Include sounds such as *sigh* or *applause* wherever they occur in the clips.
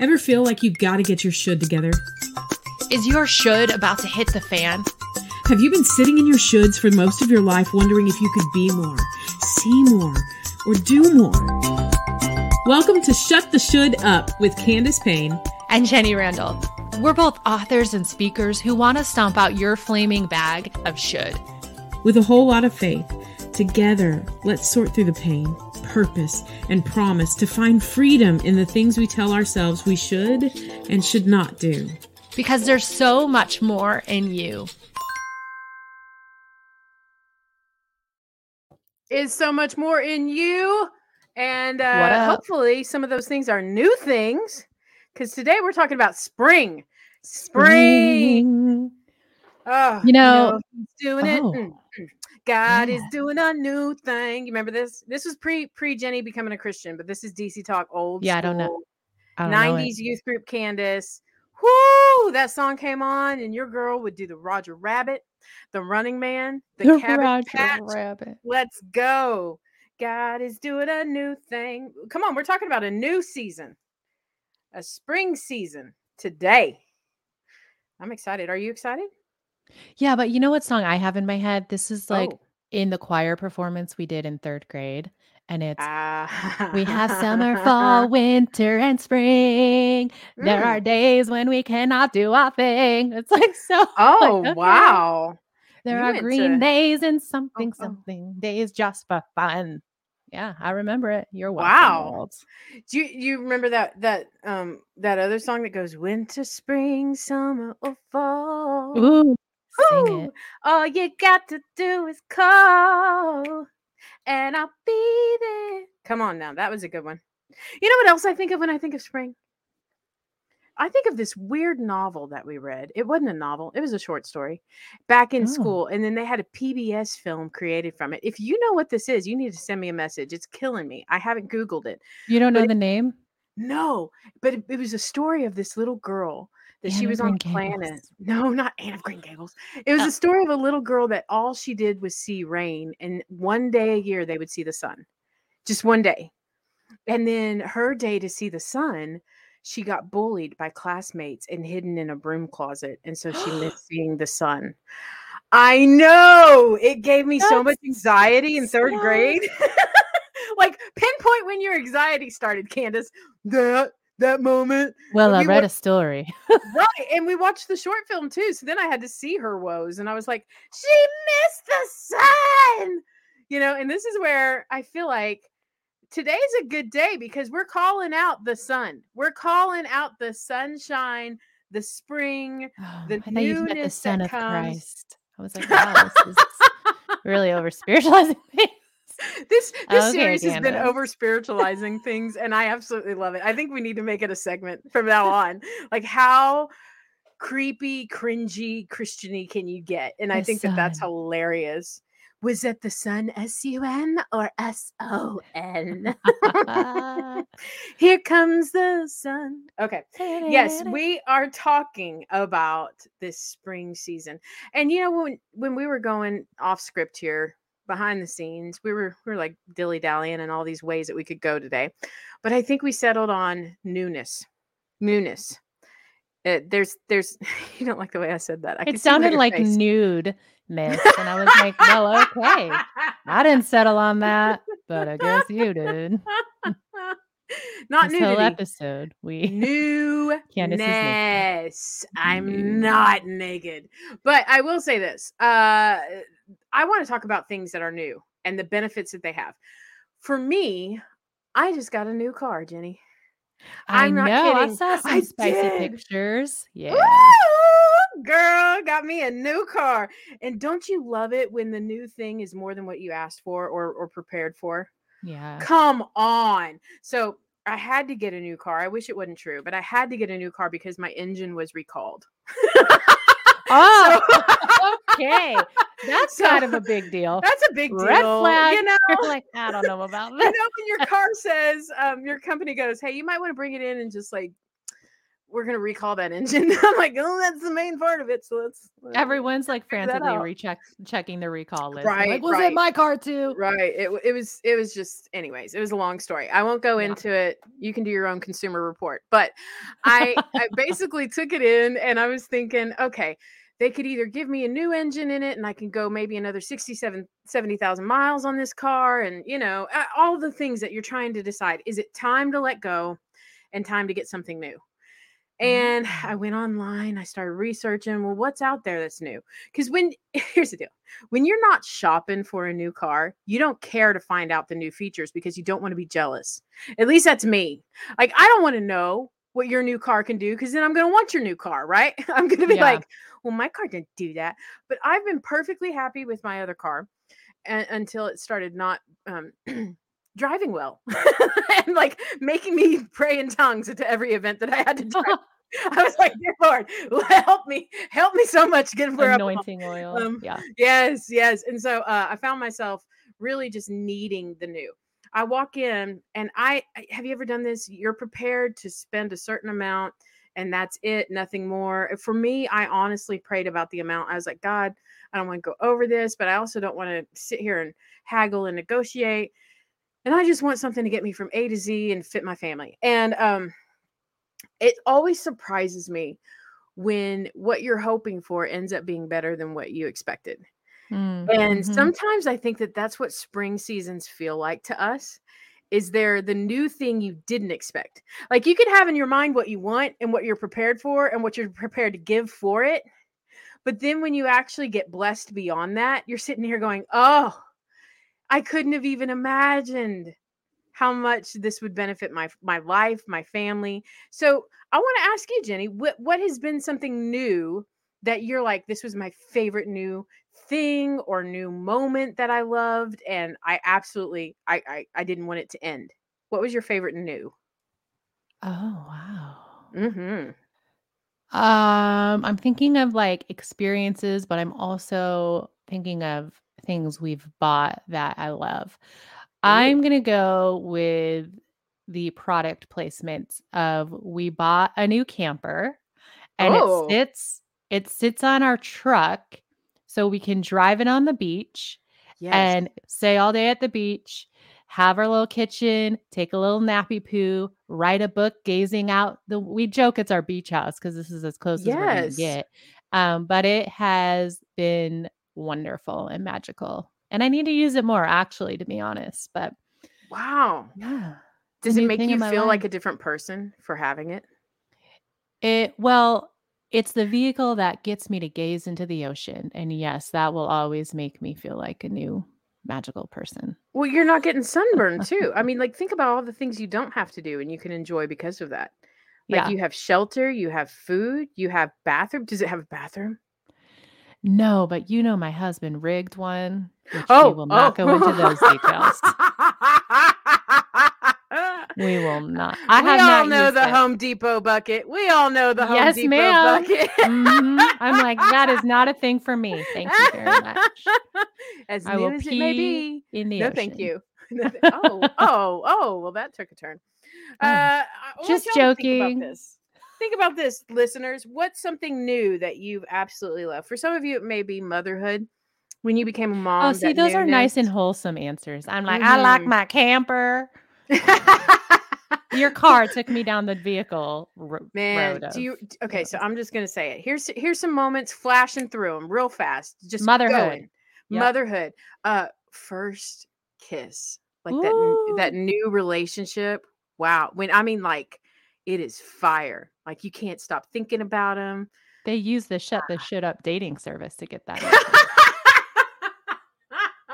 Ever feel like you've got to get your should together? Is your should about to hit the fan? Have you been sitting in your shoulds for most of your life wondering if you could be more, see more, or do more? Welcome to Shut the Should Up with Candace Payne and Jenny Randle. We're both authors and speakers who want to stomp out your flaming bag of should. With a whole lot of faith, together, let's sort through the pain, purpose, and promise to find freedom in the things we tell ourselves we should and should not do. Because there's so much more in you. Is so much more in you. And uh, hopefully, some of those things are new things because today we're talking about spring. Spring. Oh, you know, you know doing oh. it. Mm, mm. God yeah. is doing a new thing. You remember this? This was pre pre Jenny becoming a Christian, but this is DC Talk old. Yeah, I don't know. I don't 90s know youth group Candace. Whoo! That song came on, and your girl would do the Roger Rabbit, the Running Man, *laughs* the, the Cabbage Roger Patch. Rabbit. Let's go. God is doing a new thing. Come on, we're talking about a new season, a spring season today. I'm excited. Are you excited? Yeah, but you know what song I have in my head? This is like oh. in the choir performance we did in third grade. And it's we have summer, fall, winter, and spring. Mm. There are days when we cannot do our thing. It's like *laughs* so. Oh like, wow! There you are green days and something, oh, oh. something days just for fun. Yeah, I remember it. You're welcome. Wow. Do you you remember that that um that other song that goes winter, spring, summer, or fall? Ooh, Ooh, it. All you got to do is call, and I'll be there. Come on now, that was a good one. You know what else I think of when I think of spring? I think of this weird novel that we read. It wasn't a novel, it was a short story back in oh. school. And then they had a PBS film created from it. If you know what this is, you need to send me a message. It's killing me. I haven't Googled it. You don't know the name? No, but it, it, was a story of this little girl that she was on planet. No, not Anne of Green Gables. It was oh. a story of a little girl that all she did was see rain. And one day a year, they would see the sun, just one day. And then her day to see the sun she got bullied by classmates and hidden in a broom closet. And so she missed *gasps* seeing the sun. I know it gave me That's so much anxiety in third grade. *laughs* like pinpoint when your anxiety started, Candace. That that moment. Well, we I read wa- a story. *laughs* right. And we watched the short film too. So then I had to see her woes. And I was like, she missed the sun. You know, and this is where I feel like today's a good day because we're calling out the sun. We're calling out the sunshine, the spring, *sighs* oh, the I newness the Son that of comes. Christ. I was like, wow, this is *laughs* really over spiritualizing things. *laughs* This this okay, series has been over spiritualizing things, and I absolutely love it. I think we need to make it a segment from now on. Like how creepy, cringy, Christiany can you get? And the I think sun. that that's hilarious was it the sun S U N or S O N? *laughs* *laughs* Here comes the sun. Okay. Yes, we are talking about this spring season. And you know when when we were going off script here behind the scenes, we were we were like dilly dallying and all these ways that we could go today. But I think we settled on newness. Newness. Uh, there's there's *laughs* you don't like the way I said that. I it sounded like face. nude miss. And I was *laughs* like, well, okay. I didn't settle on that, but I guess you did. *laughs* Not this whole episode. We newness. I'm not naked, but I will say this. Uh, I want to talk about things that are new and the benefits that they have. For me, I just got a new car, Jenny. I'm I know. I saw some I spicy did. pictures. Yeah. Woo! Girl, got me a new car. And don't you love it when the new thing is more than what you asked for or, or prepared for? Yeah. Come on. So I had to get a new car. I wish it wasn't true, but I had to get a new car because my engine was recalled. *laughs* oh, so, *laughs* okay. That's so, kind of a big deal. That's a big deal. Red. Flag. You know, like I don't know about that. *laughs* You know, when your car says, um, your company goes, "Hey, you might want to bring it in and just like we're gonna recall that engine. *laughs* I'm like, oh, that's the main part of it. So let's. Everyone's like frantically recheck checking the recall list. Right, like, was right. it my car too? Right. It it was it was just anyways. It was a long story. I won't go yeah. into it. You can do your own consumer report. But I I *laughs* basically took it in and I was thinking, okay, they could either give me a new engine in it and I can go maybe another 67 70,000 miles on this car and you know all the things that you're trying to decide is it time to let go and time to get something new and *sighs* I went online, I started researching, well, what's out there that's new? Because when *laughs* here's the deal when you're not shopping for a new car, you don't care to find out the new features because you don't want to be jealous. At least that's me. Like, I don't want to know what your new car can do because then I'm going to want your new car, right? *laughs* I'm going to be yeah. like, well, my car didn't do that. But I've been perfectly happy with my other car and, until it started not um, *clears throat* driving well *laughs* and like making me pray in tongues at every event that I had to *laughs* drive. I was like, dear Lord, help me, help me so much. Get where anointing oil. Um, yeah. Yes, yes. And so uh, I found myself really just needing the new. I walk in and I have you ever done this? You're prepared to spend a certain amount and that's it, nothing more. For me, I honestly prayed about the amount. I was like, God, I don't want to go over this, but I also don't want to sit here and haggle and negotiate. And I just want something to get me from A to Z and fit my family. And um, it always surprises me when what you're hoping for ends up being better than what you expected. Mm, mm-hmm. And sometimes I think that that's what spring seasons feel like to us is there the new thing you didn't expect? Like you could have in your mind what you want and what you're prepared for and what you're prepared to give for it. But then when you actually get blessed beyond that, you're sitting here going, "Oh, I couldn't have even imagined how much this would benefit my my life, my family." So, I want to ask you, Jenny, what what has been something new that you're like, this was my favorite new thing or new moment that I loved and I absolutely I I, I didn't want it to end. What was your favorite new? Oh, wow. Mhm. Um, I'm thinking of like experiences, but I'm also thinking of things we've bought that I love. I'm going to go with the product placements of we bought a new camper and oh. it sits it sits on our truck so we can drive it on the beach yes. and stay all day at the beach, have our little kitchen, take a little nappy poo, write a book, gazing out the. We joke it's our beach house because this is as close yes. as we're to get. Um, but it has been wonderful and magical, and I need to use it more, actually, to be honest. But wow, yeah. Does it make you feel like a different person for having it? It well, it's the vehicle that gets me to gaze into the ocean. And yes, that will always make me feel like a new magical person. Well, you're not getting sunburned too. I mean, *laughs* like think about all the things you don't have to do and you can enjoy because of that. Like yeah. you have shelter, you have food, you have bathroom. Does it have a bathroom? No, but you know my husband rigged one. Which oh, we will not oh. go into those details. *laughs* We will not. I we all know the it. Home Depot bucket. We all know the Home yes, Depot ma'am. bucket. mm-hmm. I'm like, that is not a *laughs* thing for me. Thank you very much. As I new as it may be. In the no, ocean. thank you. *laughs* oh, oh, oh. Well, that took a turn. Oh, uh, just joking. Think about, this, listeners. What's something new that you've absolutely loved? For some of you, it may be motherhood when you became a mom. Oh, see, those are nice and wholesome answers. I'm like, mm-hmm. I like mm-hmm. my camper. Your car took me down the vehicle ro- Man, road. do you okay? So I'm just gonna say it. Here's here's some moments flashing through them real fast. Just motherhood, yep. motherhood. Uh, first kiss, like Ooh. that that new relationship. Wow. When I mean like it is fire. Like you can't stop thinking about them. They use the shut the shit up dating service to get that. *laughs*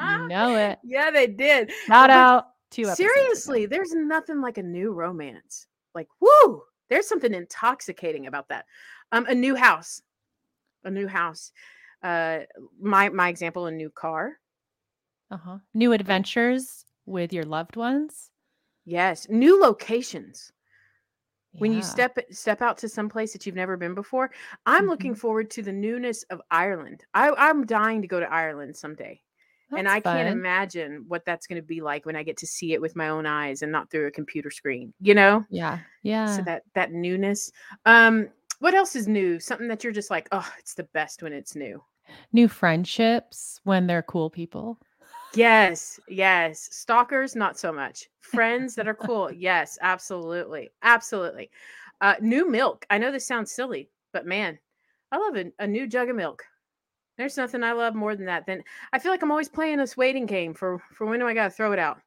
you know it. Yeah, they did. Shout out. Two seriously, ago. there's nothing like a new romance. Like, whoo, there's something intoxicating about that. Um, a new house, a new house. Uh, my my example, a new car. Uh huh. New adventures with your loved ones. Yes, new locations. Yeah. When you step step out to some place that you've never been before, I'm looking forward to the newness of Ireland. I, I'm dying to go to Ireland someday That's and I fun. can't imagine what that's going to be like when I get to see it with my own eyes and not through a computer screen, you know? Yeah. Yeah. So that that newness. Um what else is new? Something that you're just like, "Oh, it's the best when it's new." New friendships when they're cool people. Yes, yes. Stalkers, not so much. Friends that are cool. *laughs* Yes, absolutely. Absolutely. Uh, new milk. I know this sounds silly, but man, I love a, a new jug of milk. There's nothing I love more than that. Then I feel like I'm always playing this waiting game for for when do I gotta throw it out?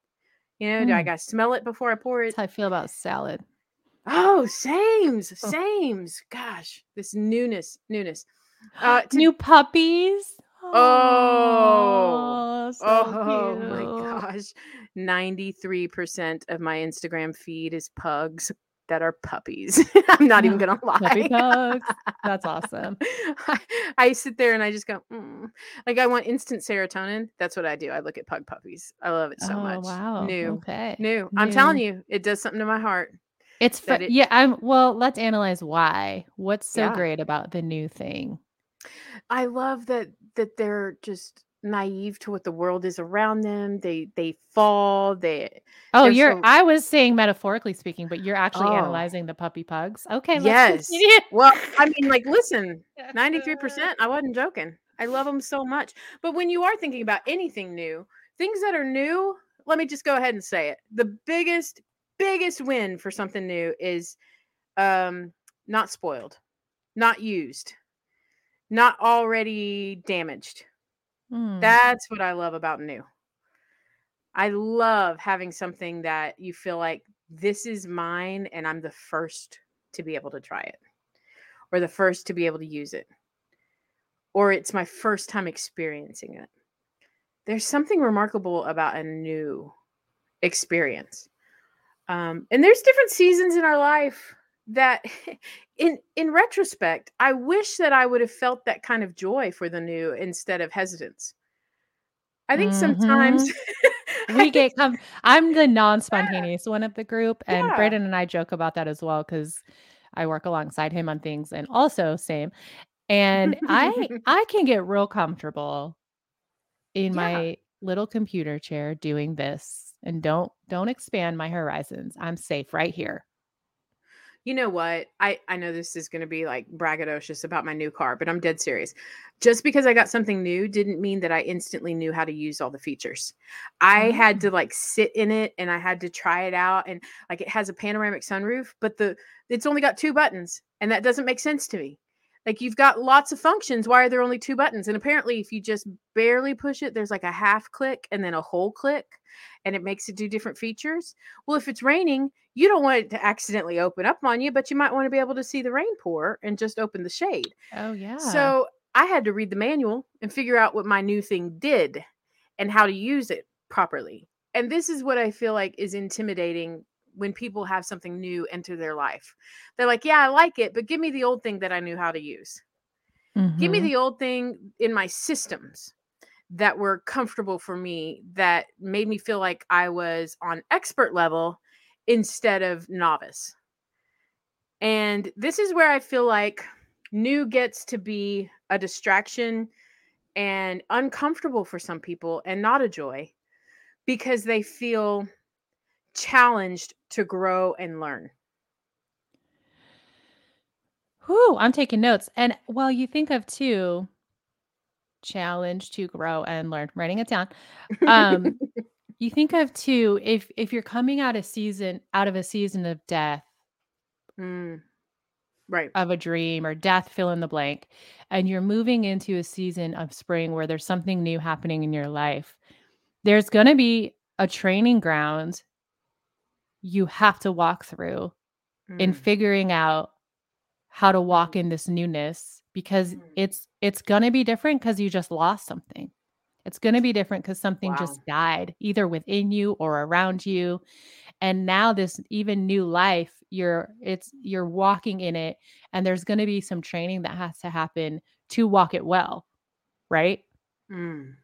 You know, mm. do I hmm. gotta smell it before I pour it? That's how I feel about salad. Oh, sames, oh. sames. Gosh, this newness, newness. *gasps* Uh, to, New puppies. Oh, so oh my gosh. 93% of my Instagram feed is pugs that are puppies. *laughs* I'm not even *laughs* gonna lie. Puppy pugs. That's awesome. *laughs* I, I, sit there and I just go, mm. like I want instant serotonin. That's what I do. I look at pug puppies. I love it so oh, much. Wow. New. Okay. New. New. I'm telling you, it does something to my heart. It's fun. It, yeah. I'm well. Let's analyze why. What's so yeah. great about the new thing? I love that that they're just naive to what the world is around them. They they fall. They oh, you're. So... I was saying metaphorically speaking, but you're actually oh. analyzing the puppy pugs. Okay. yes. well, I mean, like, listen, *laughs* ninety three percent. I wasn't joking. I love them so much. But when you are thinking about anything new, things that are new, let me just go ahead and say it. The biggest biggest win for something new is um not spoiled, not used, not already damaged Mm. That's what I love about new. I love having something that you feel like this is mine and I'm the first to be able to try it or the first to be able to use it or it's my first time experiencing it. There's something remarkable about a new experience. Um, and there's different seasons in our life that *laughs* in in retrospect i wish that i would have felt that kind of joy for the new instead of hesitance i think mm-hmm. *laughs* sometimes we get come i'm the non-spontaneous yeah. one of the group and yeah. braden and i joke about that as well because i work alongside him on things and also same and i *laughs* i can get real comfortable in yeah. my little computer chair doing this and don't don't expand my horizons i'm safe right here you know what? I I know this is going to be like braggadocious about my new car, but I'm dead serious. Just because I got something new didn't mean that I instantly knew how to use all the features. I had to mm. like sit in it and I had to try it out and like it has a panoramic sunroof, but the it's only got two buttons and that doesn't make sense to me. Like you've got lots of functions. Why are there only two buttons? And apparently, if you just barely push it, there's like a half click and then a whole click, and it makes it do different features. Well, if it's raining, you don't want it to accidentally open up on you, but you might want to be able to see the rain pour and just open the shade. Oh, yeah. So I had to read the manual and figure out what my new thing did and how to use it properly. And this is what I feel like is intimidating when people have something new enter their life. They're like, yeah, I like it, but give me the old thing that I knew how to use. Mm-hmm. Give me mm-hmm. the old thing in my systems that were comfortable for me that made me feel like I was on expert level instead of novice. And this is where I feel like new gets to be a distraction and uncomfortable for some people and not a joy because they feel challenged to grow and learn? Whew, I'm taking notes. And well, you think of too, challenge to grow and learn, writing it down. Um, *laughs* you think of too, if if you're coming out a season out of a season of death, mm, right, of a dream or death, fill in the blank, and you're moving into a season of spring where there's something new happening in your life, there's gonna be a training ground you have to walk through mm. in figuring out how to walk in this newness because mm. it's it's going to be different cuz you just lost something. It's going to be different cuz something wow. just died either within you or around you. And now this even new life, you're it's you're walking in it and there's going to be some training that has to happen to walk it well. Right? Mm.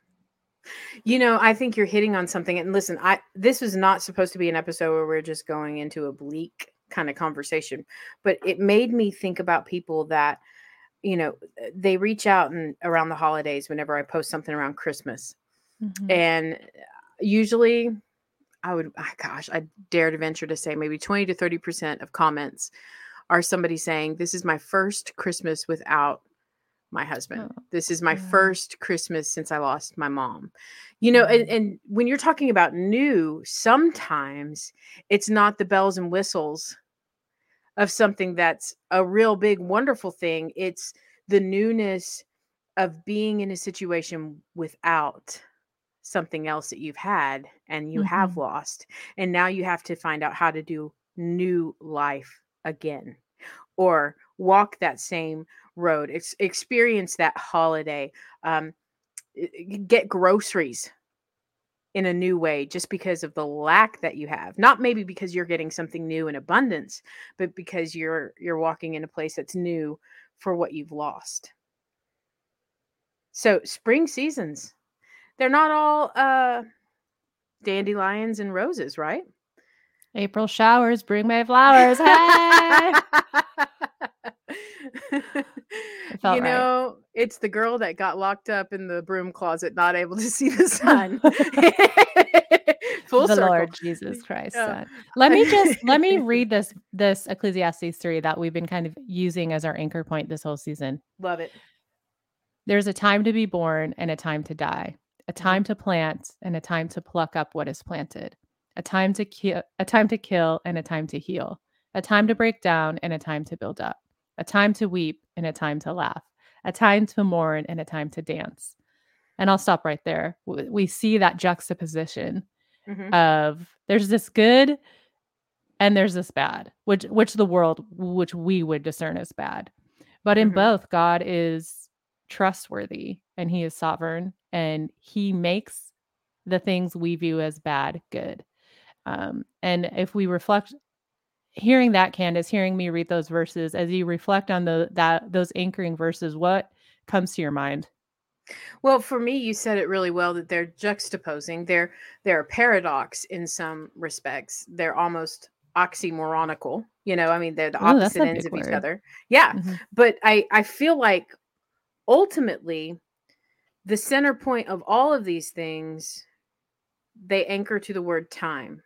You know, I think you're hitting on something. And listen, I this was not supposed to be an episode where we're just going into a bleak kind of conversation, but it made me think about people that, you know, they reach out and around the holidays whenever I post something around Christmas. Mm-hmm. And usually I would, oh gosh, I dare to venture to say maybe 20 to 30% of comments are somebody saying, This is my first Christmas without my husband. Oh, this is my yeah. first Christmas since I lost my mom. You know, and, and when you're talking about new, sometimes it's not the bells and whistles of something that's a real big, wonderful thing. It's the newness of being in a situation without something else that you've had and you mm-hmm. have lost. And now you have to find out how to do new life again or walk that same road, ex- experience that holiday, um, get groceries in a new way just because of the lack that you have. Not maybe because you're getting something new in abundance but because you're you're walking in a place that's new for what you've lost. So spring seasons they're not all uh dandelions and roses right? April showers bring my flowers hey *laughs* *laughs* *laughs* you know, right. it's the girl that got locked up in the broom closet, not able to *laughs* see the sun. *laughs* Full the circle. Lord Jesus Christ. Uh, let me just let me read this this Ecclesiastes three that we've been kind of using as our anchor point this whole season. Love it. There's a time to be born and a time to die, a mm-hmm. time to plant and a time to pluck up what is planted, a time to kill, a time to kill and a time to heal, a time to break down and a time to build up a time to weep and a time to laugh, a time to mourn and a time to dance. And I'll stop right there. We see that juxtaposition mm-hmm. of there's this good and there's this bad, which which the world which we would discern as bad. But in mm-hmm. both, God is trustworthy and he is sovereign and he makes the things we view as bad good. Um, and if we reflect hearing that candace hearing me read those verses as you reflect on the that those anchoring verses what comes to your mind well for me you said it really well that they're juxtaposing they're they're a paradox in some respects they're almost oxymoronical you know i mean they're the opposite Ooh, ends of word. each other yeah mm-hmm. but i i feel like ultimately the center point of all of these things they anchor to the word time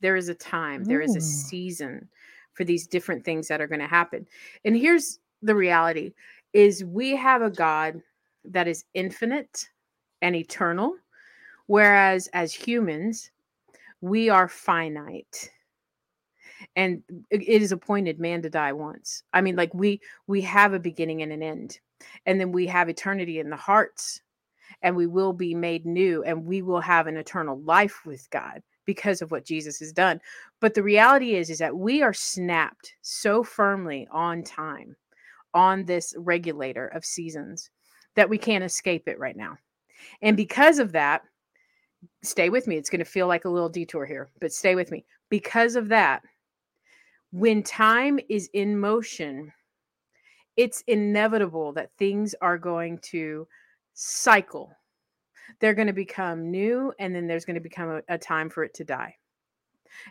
there is a time, there is a mm. season for these different things that are going to happen. And here's the reality is we have a God that is infinite and eternal whereas as humans we are finite. And it is appointed man to die once. I mean like we we have a beginning and an end and then we have eternity in the hearts and we will be made new and we will have an eternal life with god because of what Jesus has done. But the reality is is that we are snapped so firmly on time on this regulator of seasons that we can't escape it right now. And because of that, stay with me. It's going to feel like a little detour here, but stay with me. Because of that, when time is in motion, it's inevitable that things are going to cycle they're going to become new and then there's going to become a, a time for it to die.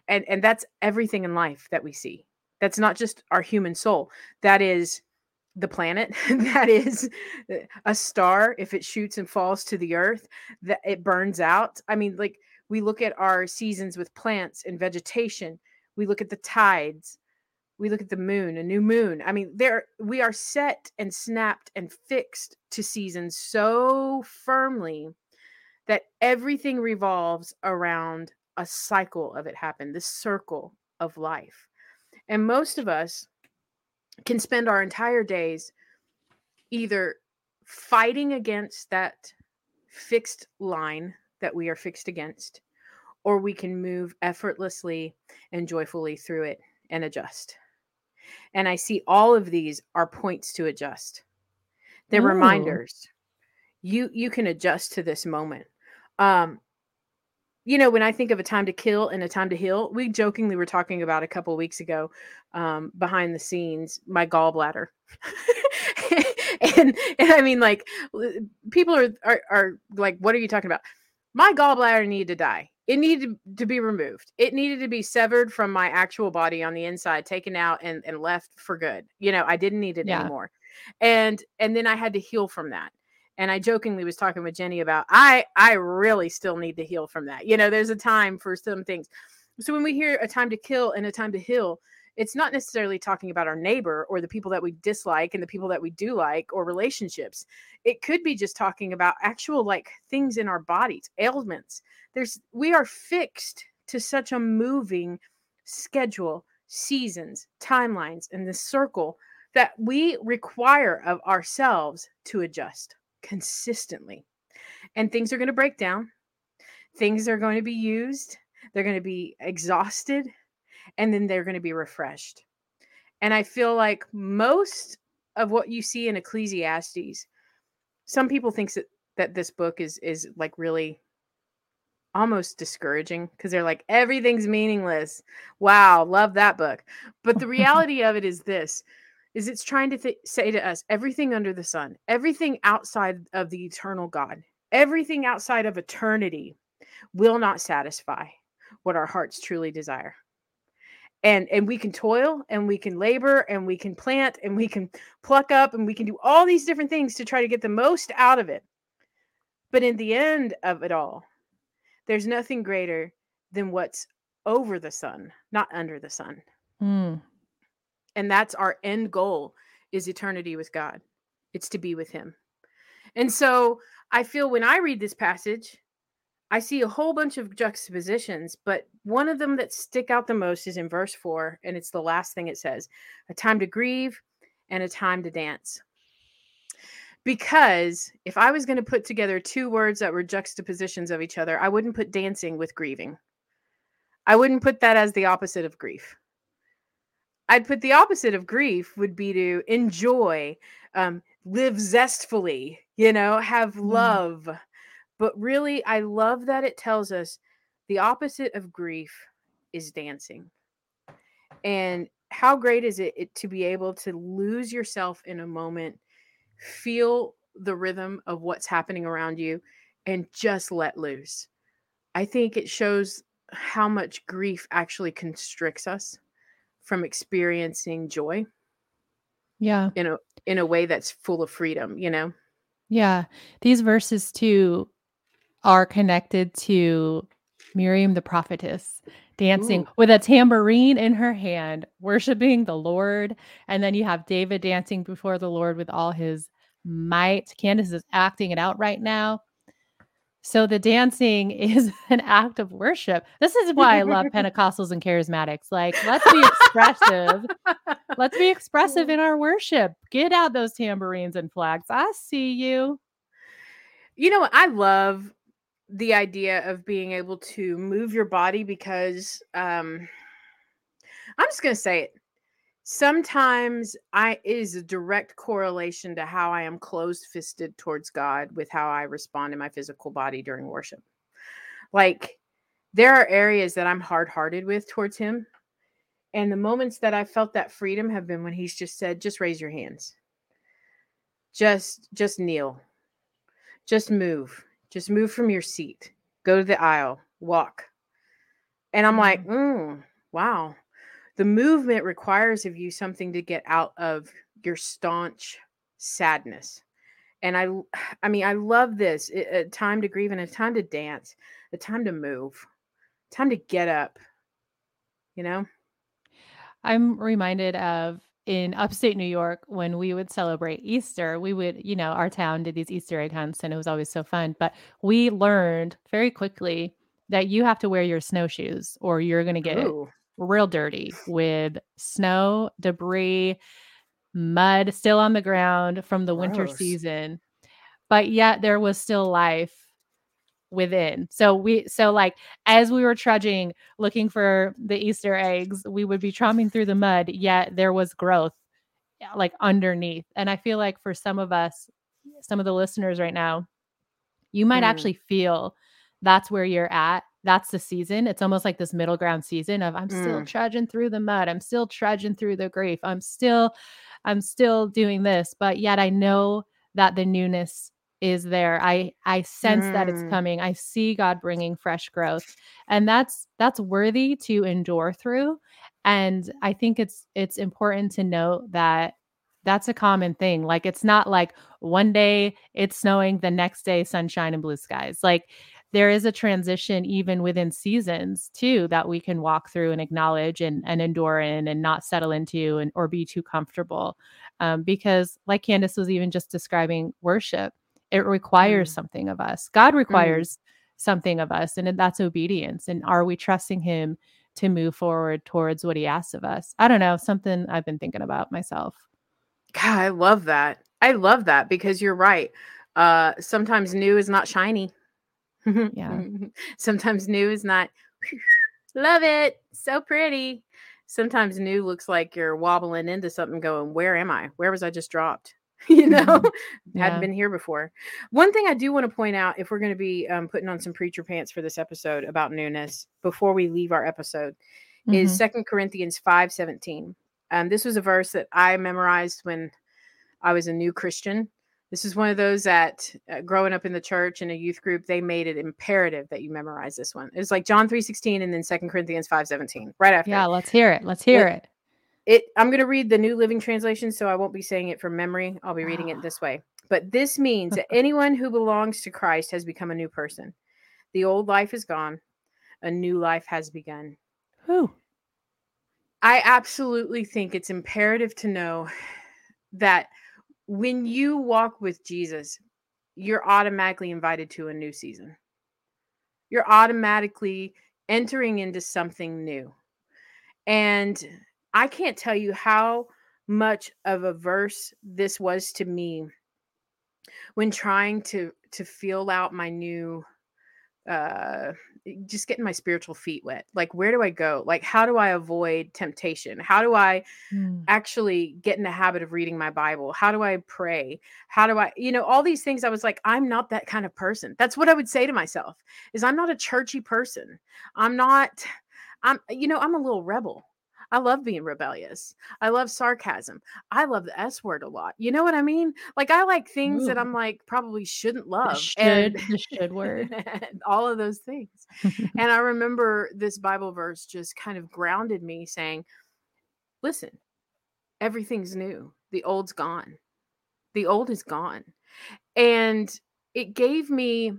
And and that's everything in life that we see. That's not just our human soul. That is the planet. *laughs* That is a star. If it shoots and falls to the earth that it burns out. I mean like we look at our seasons with plants and vegetation. We look at the tides. We look at the moon a new moon. I mean there we are set and snapped and fixed to seasons so firmly that everything revolves around a cycle of it happen, this circle of life. And most of us can spend our entire days either fighting against that fixed line that we are fixed against, or we can move effortlessly and joyfully through it and adjust. And I see all of these are points to adjust. They're Ooh. reminders. You you can adjust to this moment. Um, you know, when I think of a time to kill and a time to heal, we jokingly were talking about a couple weeks ago um, behind the scenes my gallbladder. *laughs* and and I mean, like people are, are are like, what are you talking about? My gallbladder needed to die. It needed to be removed. It needed to be severed from my actual body on the inside, taken out and, and left for good. You know, I didn't need it yeah. anymore. And and then I had to heal from that and i jokingly was talking with jenny about i i really still need to heal from that. You know there's a time for some things. So when we hear a time to kill and a time to heal it's not necessarily talking about our neighbor or the people that we dislike and the people that we do like or relationships. It could be just talking about actual like things in our bodies ailments. There's we are fixed to such a moving schedule seasons timelines and the circle that we require of ourselves to adjust consistently and things are going to break down things are going to be used they're going to be exhausted and then they're going to be refreshed. And I feel like most of what you see in Ecclesiastes, some people think that, that this book is is like really almost discouraging because they're like everything's meaningless. Wow, love that book. But the *laughs* reality of it is this is it's trying to th- say to us everything under the sun, everything outside of the eternal God, everything outside of eternity will not satisfy what our hearts truly desire. And and we can toil and we can labor and we can plant and we can pluck up and we can do all these different things to try to get the most out of it. But in the end of it all there's nothing greater than what's over the sun not under the sun. Mm. And that's our end goal is eternity with god it's to be with him and so i feel when i read this passage I see a whole bunch of juxtapositions, but one of them that stick out the most is in verse 4, and it's the last thing it says a time to grieve and a time to dance. Because if I was going to put together two words that were juxtapositions of each other, I wouldn't put dancing with grieving. I wouldn't put that as the opposite of grief. I'd put the opposite of grief would be to enjoy, um, live zestfully, you know, have mm. love, but really, I love that it tells us the opposite of grief is dancing. And how great is it, it to be able to lose yourself in a moment, feel the rhythm of what's happening around you, and just let loose? I think it shows how much grief actually constricts us from experiencing joy. Yeah. In a in a way that's full of freedom, you know. Yeah. These verses too are connected to Miriam the prophetess dancing Ooh. with a tambourine in her hand, worshiping the Lord. And then you have David dancing before the Lord with all his might. Candace is acting it out right now. So the dancing *laughs* is an act of worship. This is why I love *laughs* Pentecostals and charismatics. Like, let's be expressive. let's be expressive *laughs* in our worship. Get out those tambourines and flags. I see you. You know, I love the idea of being able to move your body because um I'm just going to say it. Sometimes I is a direct correlation to how I am closed-fisted towards God with how I respond in my physical body during worship. Like there are areas that I'm hard-hearted with towards him. And the moments that I felt that freedom have been when he's just said, just raise your hands. Just just kneel. Just move just move from your seat, go to the aisle, walk. And I'm like, mm-hmm. mm, wow. The movement requires of you something to get out of your staunch sadness. And I, *sighs* I mean, I love this. a uh, time to grieve and a time to dance, a time to move, time to get up. You know. I'm reminded of in upstate New York, when we would celebrate Easter, we would, you know, our town did these Easter egg hunts and it was always so fun. But we learned very quickly that you have to wear your snowshoes or you're going to get Ooh. Real dirty with snow, debris, mud still on the ground from the Gross. winter season. But yet there was still life within. So we so like as we were trudging looking for the Easter eggs, we would be tromping through the mud, yet there was growth like underneath. And I feel like for some of us, some of the listeners right now, you might mm. actually feel that's where you're at. That's the season. It's almost like this middle ground season of I'm still mm. trudging through the mud. I'm still trudging through the grief. I'm still I'm still doing this, but yet I know that the newness is there i i sense mm. that it's mm. coming i see god bringing fresh growth and that's that's worthy to endure through and i think it's it's important to note that That's a common thing. Like it's not like one day it's snowing, the next day sunshine and blue skies. Like there is a transition even within seasons too that we can walk through and acknowledge and, and endure in and not settle into and or be too comfortable. Um, because like Candace was even just describing worship, it requires mm. something of us. God mm. requires mm. something of us, and that's obedience. And are we trusting him to move forward towards what he asks of us? I don't know, something I've been thinking about myself. God, I love that. I love that because you're right. Uh, sometimes new is not shiny. *laughs* yeah. Sometimes new is not *laughs* love it. So pretty. Sometimes new looks like you're wobbling into something going, Where am I? Where was I just dropped? *laughs* you know, mm-hmm. hadn't been here before. One thing I do want to point out if we're going to be um, putting on some preacher pants for this episode about newness before we leave our episode mm-hmm. is Second Corinthians 5 17. Um, this was a verse that I memorized when I was a new Christian. This is one of those that uh, growing up in the church in a youth group, they made it imperative that you memorize this one. It's like John 3:16 and then Second Corinthians 5:17 right after. Yeah, let's hear it. Let's hear it. It I'm going to read the New Living Translation so I won't be saying it from memory. I'll be reading it this way. But this means that *laughs* anyone who belongs to Christ has become a new person. The old life is gone, a new life has begun. Who? I absolutely think it's imperative to know *sighs* that when you walk with Jesus, you're automatically invited to a new season. You're automatically entering into something new. And I can't tell you how much of a verse this was to me when trying to to feel out my new uh just getting my spiritual feet wet like where do i go? Like how do i avoid temptation? How do i mm. actually get in the habit of reading my bible? How do i pray? How do i you know all these things i was like i'm not that kind of person. That's what i would say to myself is i'm not a churchy person. I'm not i'm you know i'm a little rebel I love being rebellious. I love sarcasm. I love the S word a lot. You know what I mean? Like I like things Ooh. that I'm like probably shouldn't love. The should, and the should word. *laughs* all of those things. *laughs* and I remember this Bible verse just kind of grounded me saying, listen, everything's new. The old's gone. The old is gone. And it gave me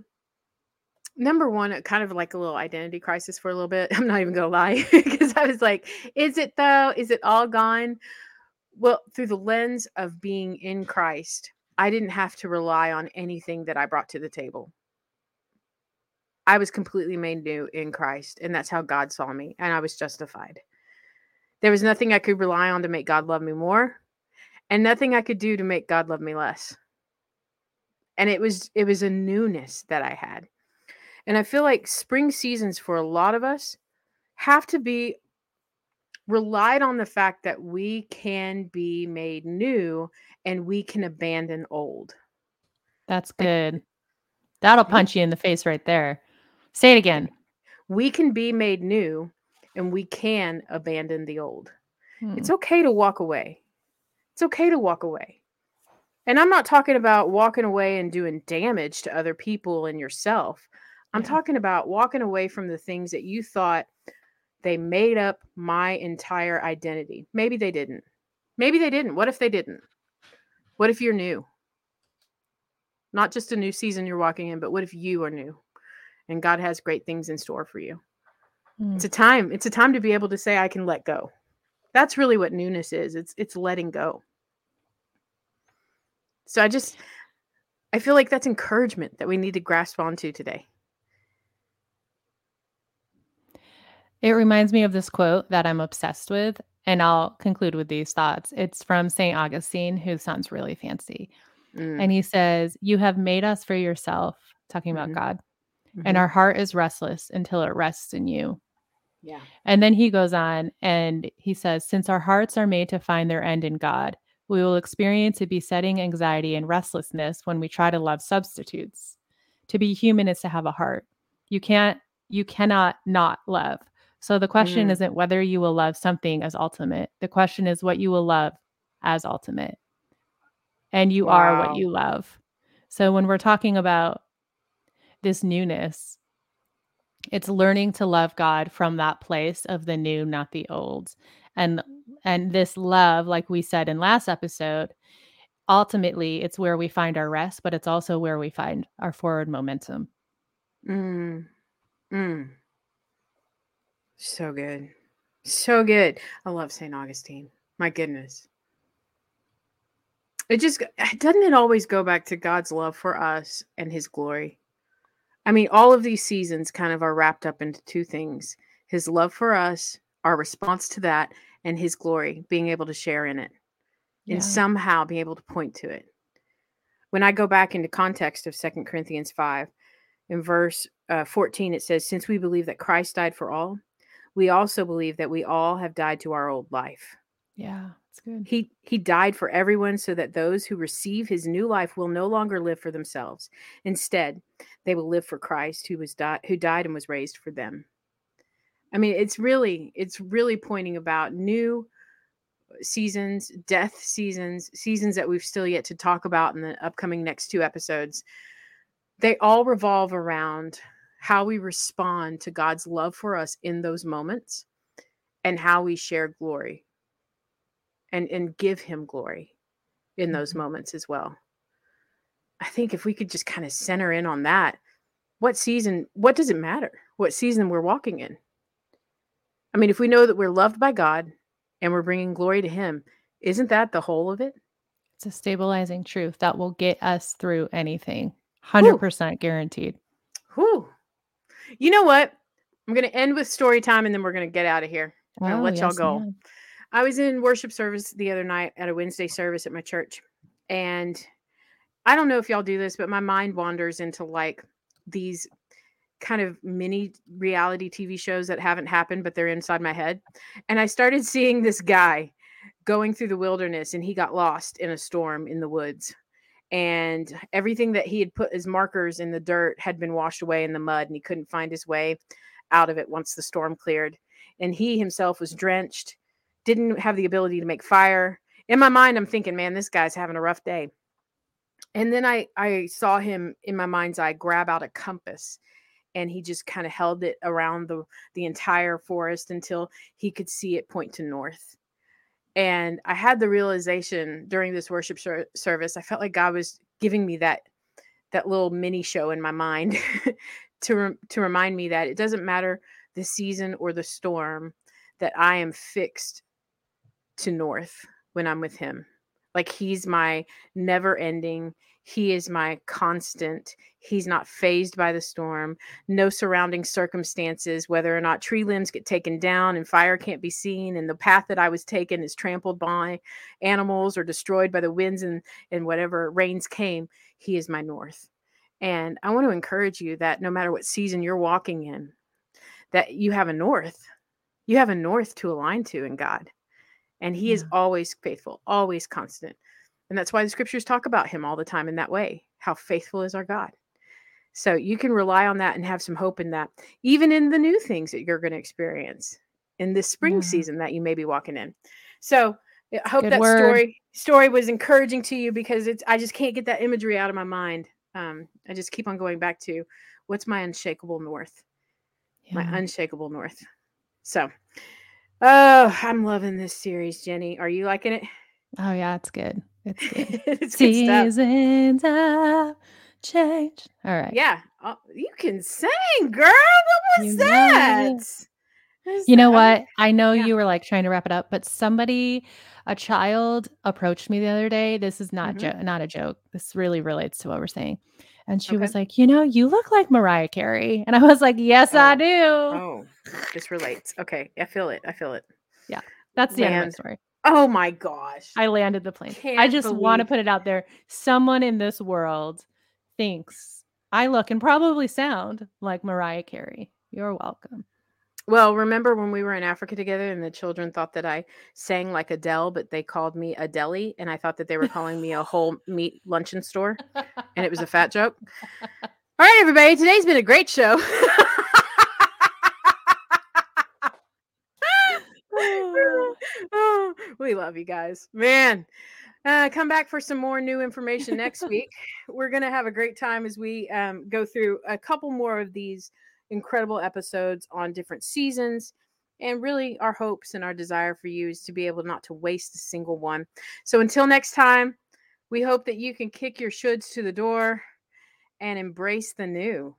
number one, uh, kind of like a little identity crisis for a little bit. *laughs* I'm not even gonna lie, *laughs* because I was like, is it though? Is it all gone? Well, through the lens of being in Christ, I didn't have to rely on anything that I brought to the table. I was completely made new in Christ, and that's how God saw me, and I was justified. There was nothing I could rely on to make God love me more, and nothing I could do to make God love me less. And it was it was a newness that I had and I feel like spring seasons for a lot of us have to be relied on the fact that we can be made new and we can abandon old. That's good. That'll punch you in the face right there. Say it again. We can be made new and we can abandon the old. Hmm. It's okay to walk away. It's okay to walk away. And I'm not talking about walking away and doing damage to other people and yourself. I'm yeah. talking about walking away from the things that you thought they made up my entire identity. Maybe they didn't. Maybe they didn't. What if they didn't? What if you're new? Not just a new season you're walking in, but what if you are new and God has great things in store for you? Mm. It's a time. It's a time to be able to say I can let go. That's really what newness is. It's it's letting go. So I just I feel like that's encouragement that we need to grasp onto today. It reminds me of this quote that I'm obsessed with, and I'll conclude with these thoughts. It's from St. Augustine, who sounds really fancy. Mm. And he says, You have made us for yourself, talking about mm-hmm. God, mm-hmm. and our heart is restless until it rests in you. Yeah. And then he goes on and he says, Since our hearts are made to find their end in God, we will experience a besetting anxiety and restlessness when we try to love substitutes. To be human is to have a heart. You can't, you cannot not love. So the question mm. isn't whether you will love something as ultimate. The question is what you will love as ultimate. And you wow. are what you love. So when we're talking about this newness, it's learning to love God from that place of the new, not the old. And and this love, like we said in last episode, ultimately it's where we find our rest, but it's also where we find our forward momentum. Mm. Mm. So good. So good. I love St. Augustine. My goodness. It just doesn't it always go back to God's love for us and his glory. I mean, all of these seasons kind of are wrapped up into two things his love for us, our response to that, and his glory, being able to share in it yeah. and somehow being able to point to it. When I go back into context of Second Corinthians 5, in verse uh, 14, it says, Since we believe that Christ died for all, we also believe that we all have died to our old life. Yeah, it's good. He he died for everyone so that those who receive his new life will no longer live for themselves. Instead, they will live for Christ who was died who died and was raised for them. I mean, it's really it's really pointing about new seasons, death seasons, seasons that we've still yet to talk about in the upcoming next two episodes. They all revolve around how we respond to God's love for us in those moments and how we share glory and and give him glory in those mm-hmm. moments as well. I think if we could just kind of center in on that, what season, what does it matter? What season we're walking in? I mean, if we know that we're loved by God and we're bringing glory to him, isn't that the whole of it? It's a stabilizing truth that will get us through anything. 100% Whew. guaranteed. Whew. You know what? I'm going to end with story time and then we're going to get out of here. I'm going to oh, let yes, y'all go. I was in worship service the other night at a Wednesday service at my church. And I don't know if y'all do this, but my mind wanders into like these kind of mini reality TV shows that haven't happened, but they're inside my head. And I started *laughs* seeing this guy going through the wilderness and he got lost in a storm in the woods and everything that he had put as markers in the dirt had been washed away in the mud and he couldn't find his way out of it once the storm cleared. And he himself was drenched didn't have the ability to make fire. In my mind i'm thinking man this guy's having a rough day. And then i i saw him in my mind's eye grab out a compass and he just kind of held it around the the entire forest until he could see it point to north and i had the realization during this worship service i felt like god was giving me that that little mini show in my mind *laughs* to re- to remind me that it doesn't matter the season or the storm that i am fixed to north when i'm with him. Like he's my never ending he is my constant. He's not phased by the storm. No surrounding circumstances, whether or not tree limbs get taken down and fire can't be seen, and the path that I was taken is trampled by animals or destroyed by the winds and, and whatever rains came. He is my north. And I want to encourage you that no matter what season you're walking in, that you have a north. You have a north to align to in God. And He yeah. is always faithful, always constant. And that's why the scriptures talk about him all the time in that way. How faithful is our God. So you can rely on that and have some hope in that, even in the new things that you're going to experience in this spring yeah. season that you may be walking in. So I hope Good that word. story story was encouraging to you because it's I just can't get that imagery out of my mind. Um, I just keep on going back to what's my unshakable north, yeah. my unshakable north. So, oh, I'm loving this series, Jenny. Are you liking it? Oh yeah, it's good. *laughs* It's good. it's Seasons have changed. All right. Yeah. Oh, you can sing, girl. What was you that? Know. You know what? I know yeah. you were like trying to wrap it up, but somebody, a child, approached me the other day. This is not mm-hmm. jo- not a joke. This really relates to what we're saying. And she okay. was like, "You know, you look like Mariah Carey." And I was like, "Yes, oh. I do." Oh, this relates. Okay, I feel it. I feel it. Yeah, that's the Land. end of my story. Oh my gosh. I landed the plane. Can't I just want to put it out there. Someone in this world thinks I look and probably sound like Mariah Carey. You're welcome. Well, remember when we were in Africa together and the children thought that I sang like Adele, but they called me Adele, and I thought that they were calling me a whole *laughs* meat luncheon store, and it was a fat joke. All right, everybody, today's been a great show. *laughs* we love you guys, man. Uh, come back for some more new information next *laughs* week. We're gonna have a great time as we um, go through a couple more of these incredible episodes on different seasons And really, our hopes and our desire for you is to be able not to waste a single one. So until next time, we hope that you can kick your shoulds to the door and embrace the new.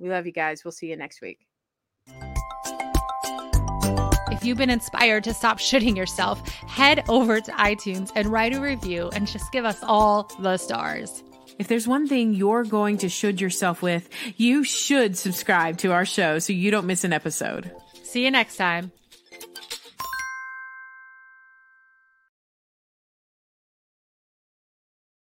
We love you guys. We'll see you next week. If you've been inspired to stop shitting yourself, head over to iTunes and write a review and just give us all the stars. If there's one thing you're going to should yourself with, you should subscribe to our show so you don't miss an episode. See you next time.